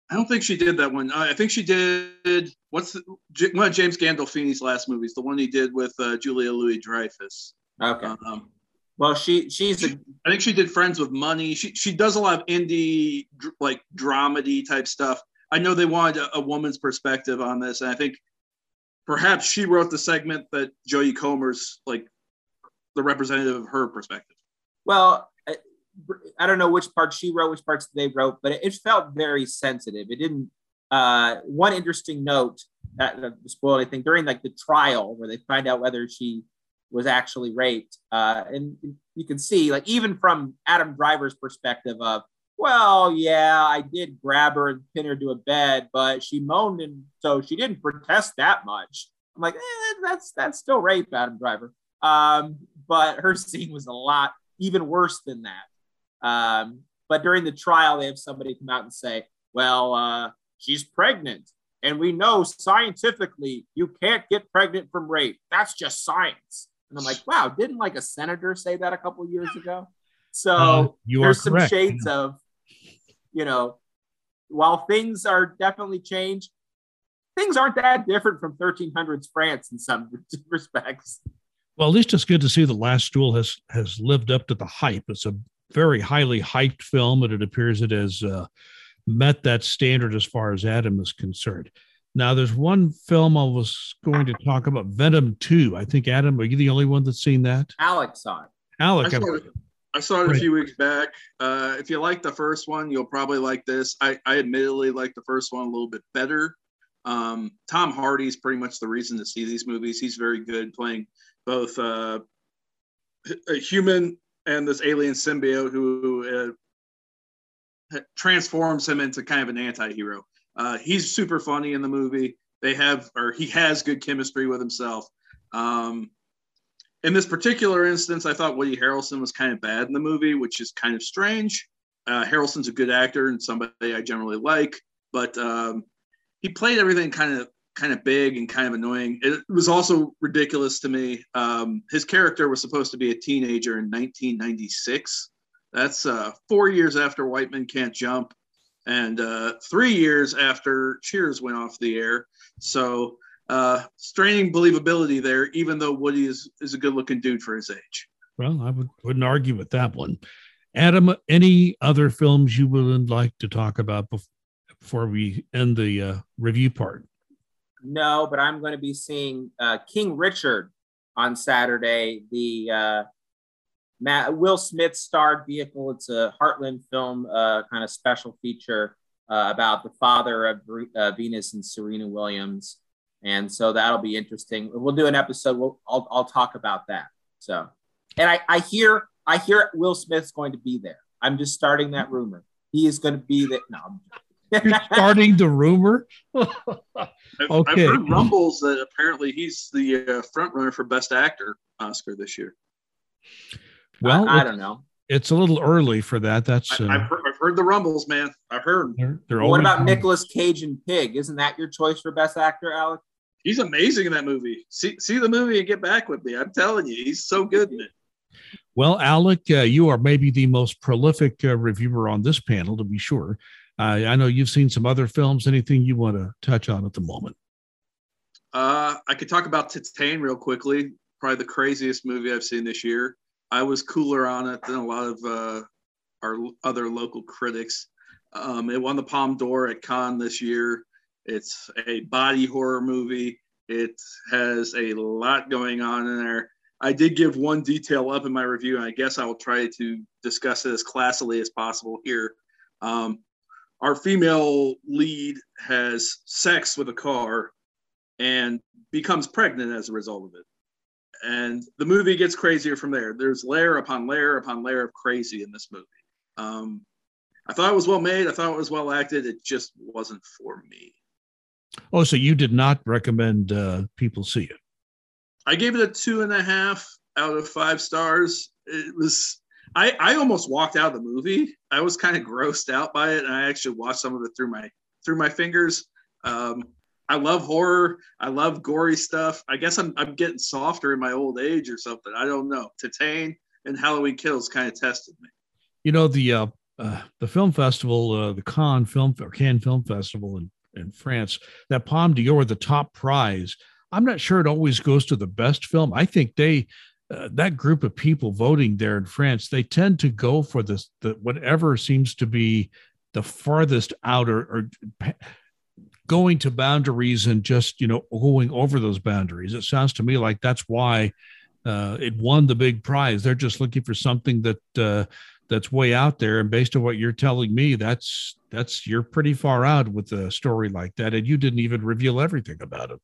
I don't think she did that one. I think she did. What's the, one of James Gandolfini's last movies? The one he did with uh, Julia Louis Dreyfus. Okay. Um, well, she she's she, a, I think she did Friends with Money. She she does a lot of indie like dramedy type stuff. I know they wanted a, a woman's perspective on this, and I think perhaps she wrote the segment that Jodie Comer's like the representative of her perspective. Well, I, I don't know which parts she wrote, which parts they wrote, but it, it felt very sensitive. It didn't. Uh, one interesting note that uh, spoiled, I think, during like the trial where they find out whether she was actually raped, uh, and you can see, like, even from Adam Driver's perspective of well, yeah, I did grab her and pin her to a bed, but she moaned, and so she didn't protest that much. I'm like, eh, that's that's still rape, Adam Driver. Um, but her scene was a lot even worse than that. Um, but during the trial, they have somebody come out and say, "Well, uh, she's pregnant, and we know scientifically you can't get pregnant from rape. That's just science." And I'm like, "Wow, didn't like a senator say that a couple years ago?" So uh, there's some shades of you know, while things are definitely changed, things aren't that different from 1300s France in some respects. Well, at least it's good to see the Last Duel has has lived up to the hype. It's a very highly hyped film, and it appears it has uh, met that standard as far as Adam is concerned. Now, there's one film I was going to talk about, Venom 2. I think, Adam, are you the only one that's seen that? Alex saw it. Alex, I saw it a few weeks back. Uh, if you like the first one, you'll probably like this. I, I admittedly like the first one a little bit better. Um, Tom Hardy is pretty much the reason to see these movies. He's very good playing both uh, a human and this alien symbiote who uh, transforms him into kind of an anti-hero. Uh, he's super funny in the movie. They have, or he has good chemistry with himself. Um, in this particular instance, I thought Woody Harrelson was kind of bad in the movie, which is kind of strange. Uh, Harrelson's a good actor and somebody I generally like, but um, he played everything kind of kind of big and kind of annoying. It was also ridiculous to me. Um, his character was supposed to be a teenager in 1996. That's uh, four years after White Men Can't Jump, and uh, three years after Cheers went off the air. So uh, straining believability there, even though Woody is, is a good looking dude for his age. Well, I would, wouldn't argue with that one. Adam, any other films you would like to talk about before we end the uh, review part? No, but I'm going to be seeing uh, King Richard on Saturday. The uh, Matt, Will Smith starred vehicle. It's a Heartland film, uh, kind of special feature uh, about the father of uh, Venus and Serena Williams and so that'll be interesting. We'll do an episode. We'll, I'll, I'll talk about that. So, and I, I hear I hear Will Smith's going to be there. I'm just starting that rumor. He is going to be there. No, you're starting the rumor. okay. I've, I've, heard rumbles that apparently he's the uh, front runner for Best Actor Oscar this year. Well, I, I don't know. It's a little early for that. That's uh, I, have heard, I've heard the rumbles, man. I've heard. They're, they're well, what about Nicolas Cage and Pig? Isn't that your choice for Best Actor, Alex? he's amazing in that movie. See see the movie and get back with me. I'm telling you, he's so good in it. Well, Alec, uh, you are maybe the most prolific uh, reviewer on this panel, to be sure. Uh, I know you've seen some other films. Anything you want to touch on at the moment? Uh, I could talk about Titane real quickly. Probably the craziest movie I've seen this year. I was cooler on it than a lot of uh, our other local critics. Um, it won the Palme d'Or at Cannes this year. It's a body horror movie. It has a lot going on in there. I did give one detail up in my review, and I guess I will try to discuss it as classily as possible here. Um, our female lead has sex with a car and becomes pregnant as a result of it. And the movie gets crazier from there. There's layer upon layer upon layer of crazy in this movie. Um, I thought it was well made. I thought it was well acted. It just wasn't for me. Oh, so you did not recommend uh, people see it? I gave it a two and a half out of five stars. It was I, I almost walked out of the movie. I was kind of grossed out by it, and I actually watched some of it through my through my fingers. Um, I love horror. I love gory stuff. I guess I'm I'm getting softer in my old age or something. I don't know. Titane and Halloween Kills kind of tested me. You know the uh, uh, the film festival, uh, the Cannes Film or Cannes Film Festival in in France. That Palme d'Or, the top prize I'm not sure it always goes to the best film. I think they uh, that group of people voting there in France, they tend to go for this the whatever seems to be the farthest out or, or going to boundaries and just you know going over those boundaries. It sounds to me like that's why uh, it won the big prize. They're just looking for something that uh, that's way out there. And based on what you're telling me, that's that's you're pretty far out with a story like that, and you didn't even reveal everything about it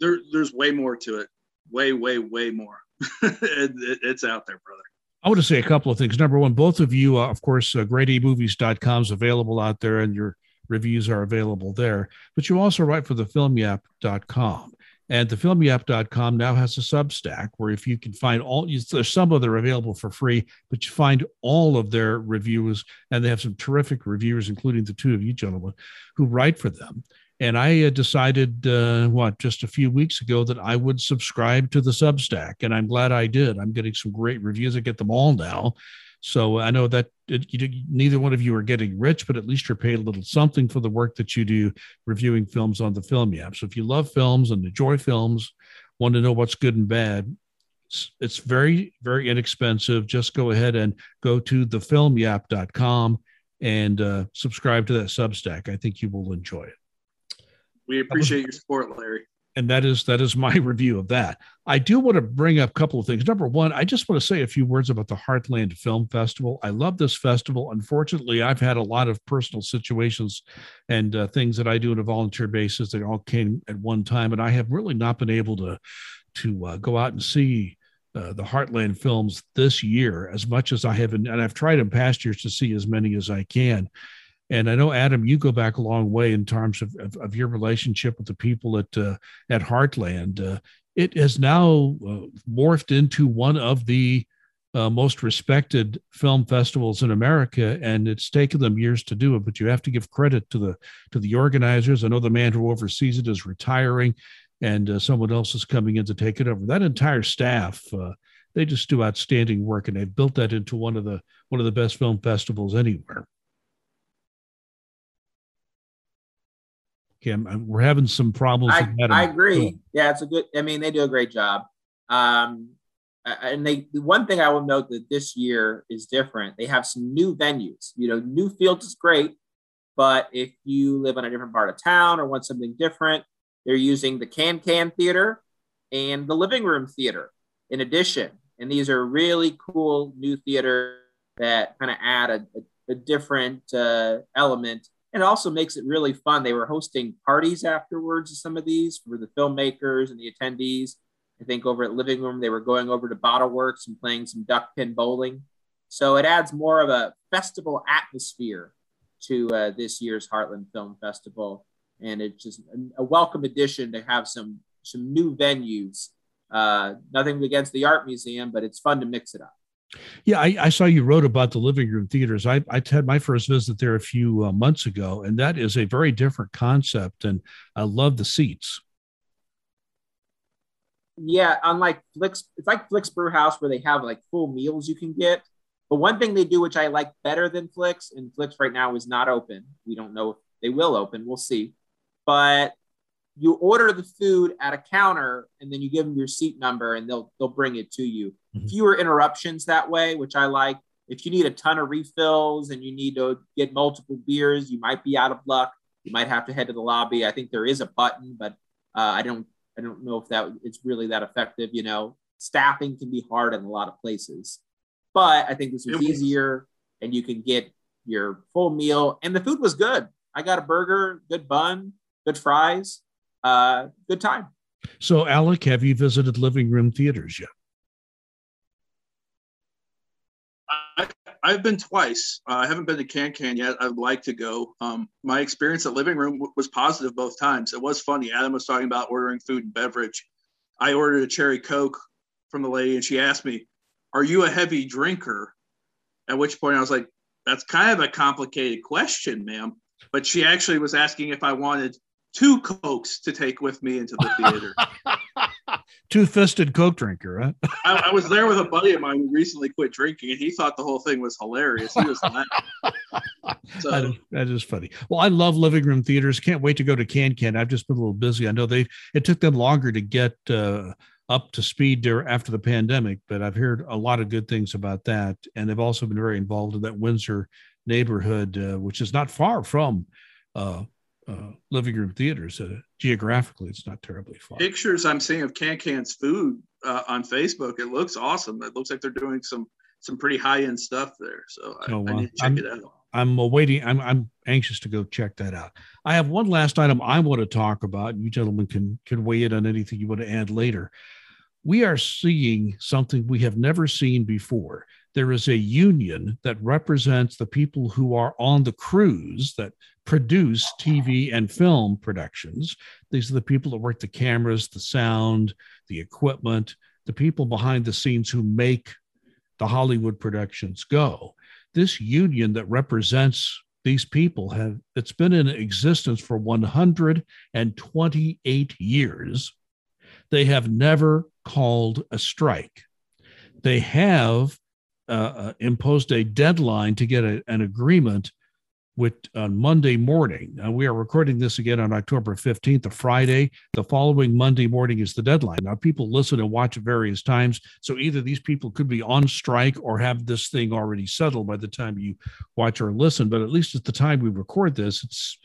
there, there's way more to it. Way, way, way more. it, it, it's out there, brother. I want to say a couple of things. Number one, both of you, uh, of course, uh, greatamovies.com is available out there and your reviews are available there. But you also write for the filmyap.com. And the filmyap.com now has a Substack where if you can find all, there's some of them available for free, but you find all of their reviews, and they have some terrific reviewers, including the two of you gentlemen who write for them. And I decided, uh, what, just a few weeks ago that I would subscribe to the Substack. And I'm glad I did. I'm getting some great reviews. I get them all now. So I know that it, you, neither one of you are getting rich, but at least you're paid a little something for the work that you do reviewing films on the Film Yap. So if you love films and enjoy films, want to know what's good and bad, it's, it's very, very inexpensive. Just go ahead and go to thefilmyap.com and uh, subscribe to that Substack. I think you will enjoy it. We appreciate your support, Larry. And that is that is my review of that. I do want to bring up a couple of things. Number one, I just want to say a few words about the Heartland Film Festival. I love this festival. Unfortunately, I've had a lot of personal situations and uh, things that I do on a volunteer basis that all came at one time, and I have really not been able to to uh, go out and see uh, the Heartland films this year as much as I have, and I've tried in past years to see as many as I can. And I know, Adam, you go back a long way in terms of, of, of your relationship with the people at uh, at Heartland. Uh, it has now uh, morphed into one of the uh, most respected film festivals in America, and it's taken them years to do it. But you have to give credit to the to the organizers. I know the man who oversees it is retiring, and uh, someone else is coming in to take it over. That entire staff uh, they just do outstanding work, and they've built that into one of the one of the best film festivals anywhere. Kim. We're having some problems. I, I agree. Yeah, it's a good. I mean, they do a great job. Um, and they the one thing I will note that this year is different. They have some new venues. You know, Newfields is great, but if you live in a different part of town or want something different, they're using the Kan-Kan Theater and the Living Room Theater in addition. And these are really cool new theater that kind of add a, a, a different uh, element and it also makes it really fun. They were hosting parties afterwards of some of these for the filmmakers and the attendees. I think over at Living Room, they were going over to Bottleworks and playing some duck pin bowling. So it adds more of a festival atmosphere to uh, this year's Heartland Film Festival. And it's just a welcome addition to have some some new venues. Uh, nothing against the art museum, but it's fun to mix it up. Yeah, I, I, saw you wrote about the living room theaters. I, I had my first visit there a few uh, months ago, and that is a very different concept. And I love the seats. Yeah, unlike Flix, it's like Flix Brewhouse where they have like full meals you can get. But one thing they do, which I like better than Flix, and Flix right now is not open. We don't know if they will open. We'll see. But you order the food at a counter and then you give them your seat number and they'll they'll bring it to you. Mm-hmm. Fewer interruptions that way, which I like. if you need a ton of refills and you need to get multiple beers, you might be out of luck. You might have to head to the lobby. I think there is a button, but uh, I don't I don't know if that it's really that effective. You know, staffing can be hard in a lot of places, but I think this was easier, and you can get your full meal, and the food was good. I got a burger, good bun, good fries, uh, good time. So, Alec, have you visited living room theaters yet? I, have been twice. Uh, I haven't been to Kan-Kan yet. I'd like to go. Um, my experience at Living Room w- was positive both times. It was funny. Adam was talking about ordering food and beverage. I ordered a cherry Coke from the lady, and she asked me, Are you a heavy drinker? At which point I was like, That's kind of a complicated question, ma'am. But she actually was asking if I wanted two Cokes to take with me into the theater. two-fisted coke drinker huh? I, I, was there with a buddy of mine who recently quit drinking and he thought the whole thing was hilarious. He was laughing. So, that, is, that is funny. Well i love living room theaters. Can't wait to go to Kan-Kan. I've just been a little busy. I know they it took them longer to get uh, up to speed there after the pandemic but i've heard a lot of good things about that. And they've also been very involved in that windsor neighborhood uh, which is not far from uh, uh, living room theaters. Uh, geographically, it's not terribly far. Pictures I'm seeing of Kan-Kan's food uh, on Facebook. It looks awesome. It looks like they're doing some some pretty high end stuff there. So I, I need to check I'm, it out. I'm waiting. I'm I'm anxious to go check that out. I have one last item I want to talk about. You gentlemen can can weigh in on anything you want to add later. We are seeing something we have never seen before there is a union that represents the people who are on the crews that produce TV and film productions. These are the people that work the cameras, the sound, the equipment, the people behind the scenes who make the Hollywood productions go. This union that represents these people have it's been in existence for 128 years. They have never called a strike. They have uh, uh, imposed a deadline to get a, an agreement with on Monday morning. Uh, we are recording this again on October 15th, a Friday. The following Monday morning is the deadline. Now, people listen and watch at various times. So either these people could be on strike or have this thing already settled by the time you watch or listen. But at least at the time we record this, it's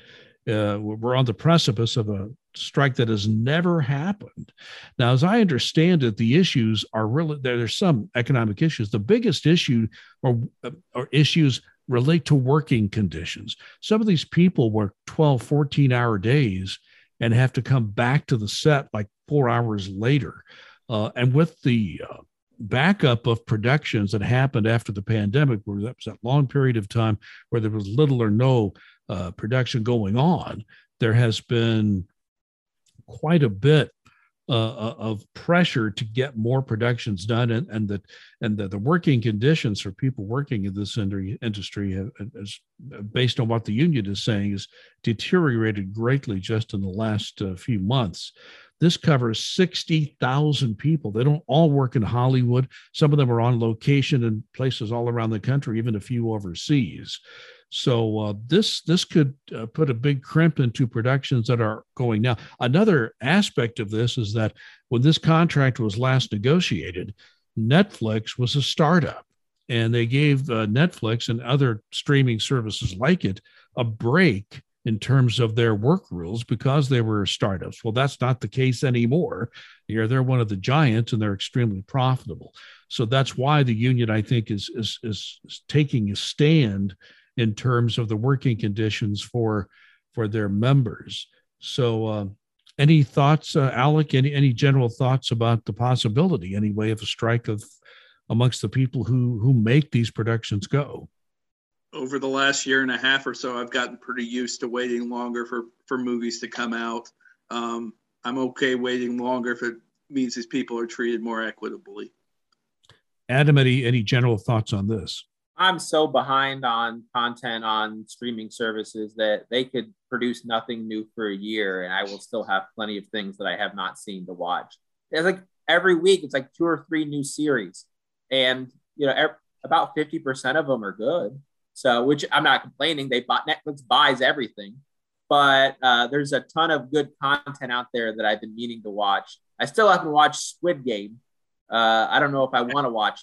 uh, we're on the precipice of a strike that has never happened. Now, as I understand it, the issues are really there, there's some economic issues. The biggest issue or, uh, or issues relate to working conditions. Some of these people work 12, 14 hour days and have to come back to the set like four hours later. Uh, and with the uh, backup of productions that happened after the pandemic, where that was that long period of time where there was little or no uh, production going on, there has been quite a bit uh, uh, of pressure to get more productions done, and, and that and the, the working conditions for people working in this industry, have, based on what the union is saying, is deteriorated greatly just in the last uh, few months. This covers 60,000 people. They don't all work in Hollywood. Some of them are on location in places all around the country, even a few overseas. So uh, this this could uh, put a big crimp into productions that are going now. Another aspect of this is that when this contract was last negotiated, Netflix was a startup, and they gave uh, Netflix and other streaming services like it a break in terms of their work rules because they were startups. Well, that's not the case anymore. Here, they're one of the giants, and they're extremely profitable. So that's why the union, I think, is is, is taking a stand in terms of the working conditions for for their members. So, uh, any thoughts, uh, Alec? Any any general thoughts about the possibility, anyway, of a strike of amongst the people who who make these productions go? Over the last year and a half or so, I've gotten pretty used to waiting longer for for movies to come out. Um, I'm okay waiting longer if it means these people are treated more equitably. Adam, any any general thoughts on this? I'm so behind on content on streaming services that they could produce nothing new for a year and I will still have plenty of things that I have not seen to watch. It's like every week, it's like two or three new series. And, you know, about 50% of them are good. So, which I'm not complaining. They bought Netflix buys everything, but uh, there's a ton of good content out there that I've been meaning to watch. I still haven't watched Squid Game. Uh, I don't know if I want to watch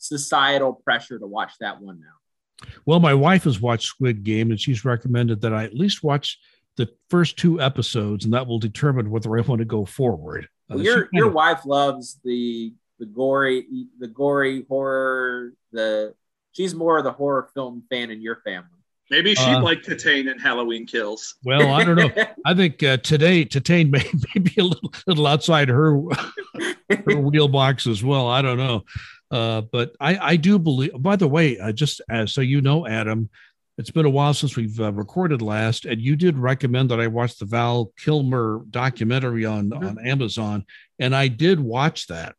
societal pressure to watch that one now. Well, my wife has watched Squid Game, and she's recommended that I at least watch the first two episodes, and that will determine whether I want to go forward. Uh, well, your your of, wife loves the the gory the gory horror. The she's more of the horror film fan in your family. Maybe she'd uh, like Titane and Halloween Kills. Well, I don't know. I think uh, today Titane may, may be a little, little outside her her wheel box as well. I don't know, uh, but I I do believe. By the way, uh, just as so you know, Adam, it's been a while since we've uh, recorded last, and you did recommend that I watch the Val Kilmer documentary on mm-hmm. on Amazon, and I did watch that.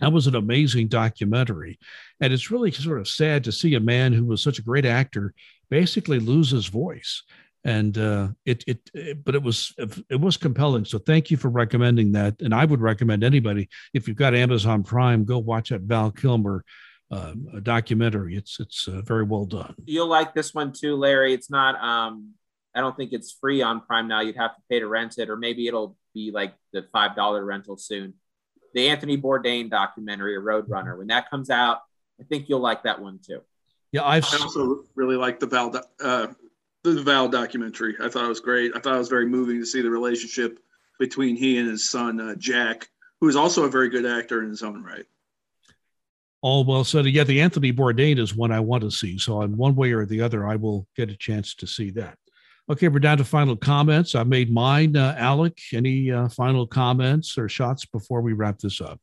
That was an amazing documentary, and it's really sort of sad to see a man who was such a great actor basically lose his voice. And uh, it, it, it, but it was it was compelling. So thank you for recommending that. And I would recommend anybody if you've got Amazon Prime, go watch that Val Kilmer uh, documentary. It's it's uh, very well done. You'll like this one too, Larry. It's not. Um, I don't think it's free on Prime now. You'd have to pay to rent it, or maybe it'll be like the five dollar rental soon. The Anthony Bourdain documentary, A Roadrunner. When that comes out, I think you'll like that one too. Yeah, I've I also really like the Val uh, the Val documentary. I thought it was great. I thought it was very moving to see the relationship between he and his son uh, Jack, who is also a very good actor in his own right. All well said. Yeah, the Anthony Bourdain is one I want to see. So, in one way or the other, I will get a chance to see that. Okay, we're down to final comments. I made mine. Uh, Alec, any uh, final comments or shots before we wrap this up?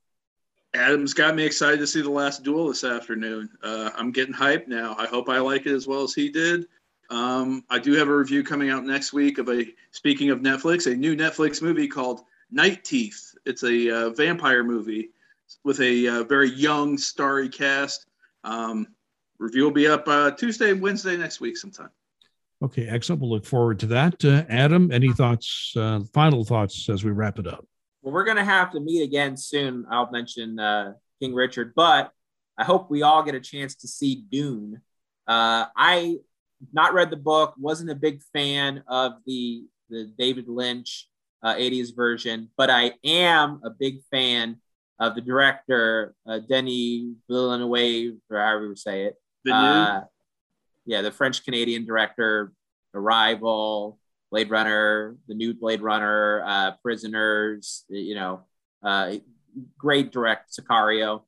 Adam's got me excited to see the last duel this afternoon. Uh, I'm getting hyped now. I hope I like it as well as he did. Um, I do have a review coming out next week of a, speaking of Netflix, a new Netflix movie called Night Teeth. It's a uh, vampire movie with a uh, very young, starry cast. Um, review will be up uh, Tuesday, Wednesday next week sometime. Okay, excellent. We'll look forward to that. Uh, Adam, any thoughts, uh, final thoughts as we wrap it up? Well, we're going to have to meet again soon. I'll mention uh, King Richard, but I hope we all get a chance to see Dune. Uh, I not read the book, wasn't a big fan of the the David Lynch uh, 80s version, but I am a big fan of the director uh, Denis Villeneuve, or however you say it. The Uh, yeah, the French Canadian director, Arrival, Blade Runner, the new Blade Runner, uh, Prisoners, you know, uh, great direct Sicario.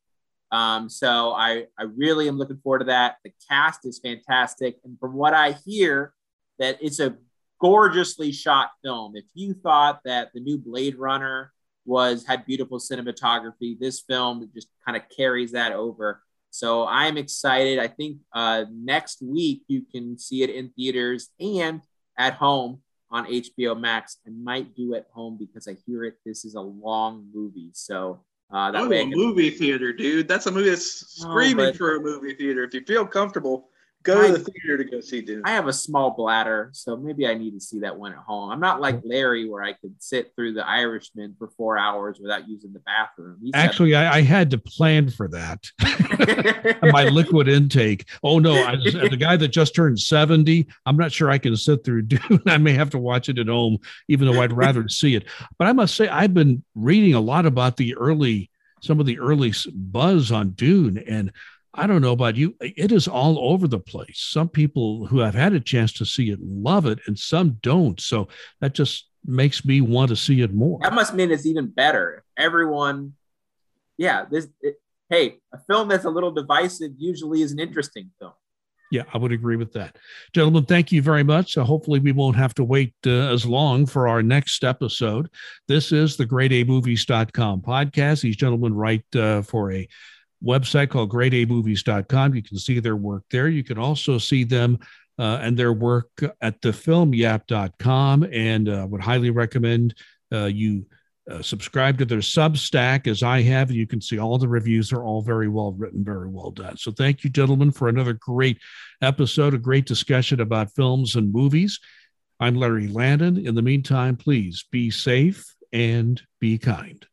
Um, so I, I really am looking forward to that. The cast is fantastic. And from what I hear, that it's a gorgeously shot film. If you thought that the new Blade Runner was had beautiful cinematography, this film just kind of carries that over. So I'm excited. I think uh, next week you can see it in theaters and at home on HBO Max. I might do at home because I hear it. This is a long movie, so uh, that oh, way. movie theater, dude. That's a movie that's screaming oh, for a movie theater. If you feel comfortable, go I, to the theater to go see Dune. I have a small bladder, so maybe I need to see that one at home. I'm not like Larry, where I could sit through The Irishman for four hours without using the bathroom. He's Actually, I, I, had to plan for that. My liquid intake. Oh no, I, the guy that just turned 70, I'm not sure I can sit through Dune. I may have to watch it at home, even though I'd rather see it. But I must say, I've been reading a lot about the early some of the early buzz on Dune, and I don't know about you, it is all over the place. Some people who have had a chance to see it love it, and some don't. So that just makes me want to see it more. That must mean it's even better. Everyone, yeah, this. It, hey, a film that's a little divisive usually is an interesting film. Yeah, I would agree with that. Gentlemen, thank you very much. Uh, hopefully, we won't have to wait uh, as long for our next episode. This is the greatamovies.com podcast. These gentlemen write uh, for a website called greatamovies.com. You can see their work there. You can also see them uh, and their work at thefilmyap.com and uh, would highly recommend uh, you uh, subscribe to their Substack as I have. You can see all the reviews are all very well written, very well done. So thank you, gentlemen, for another great episode, a great discussion about films and movies. I'm Larry Landon. In the meantime, please be safe and be kind.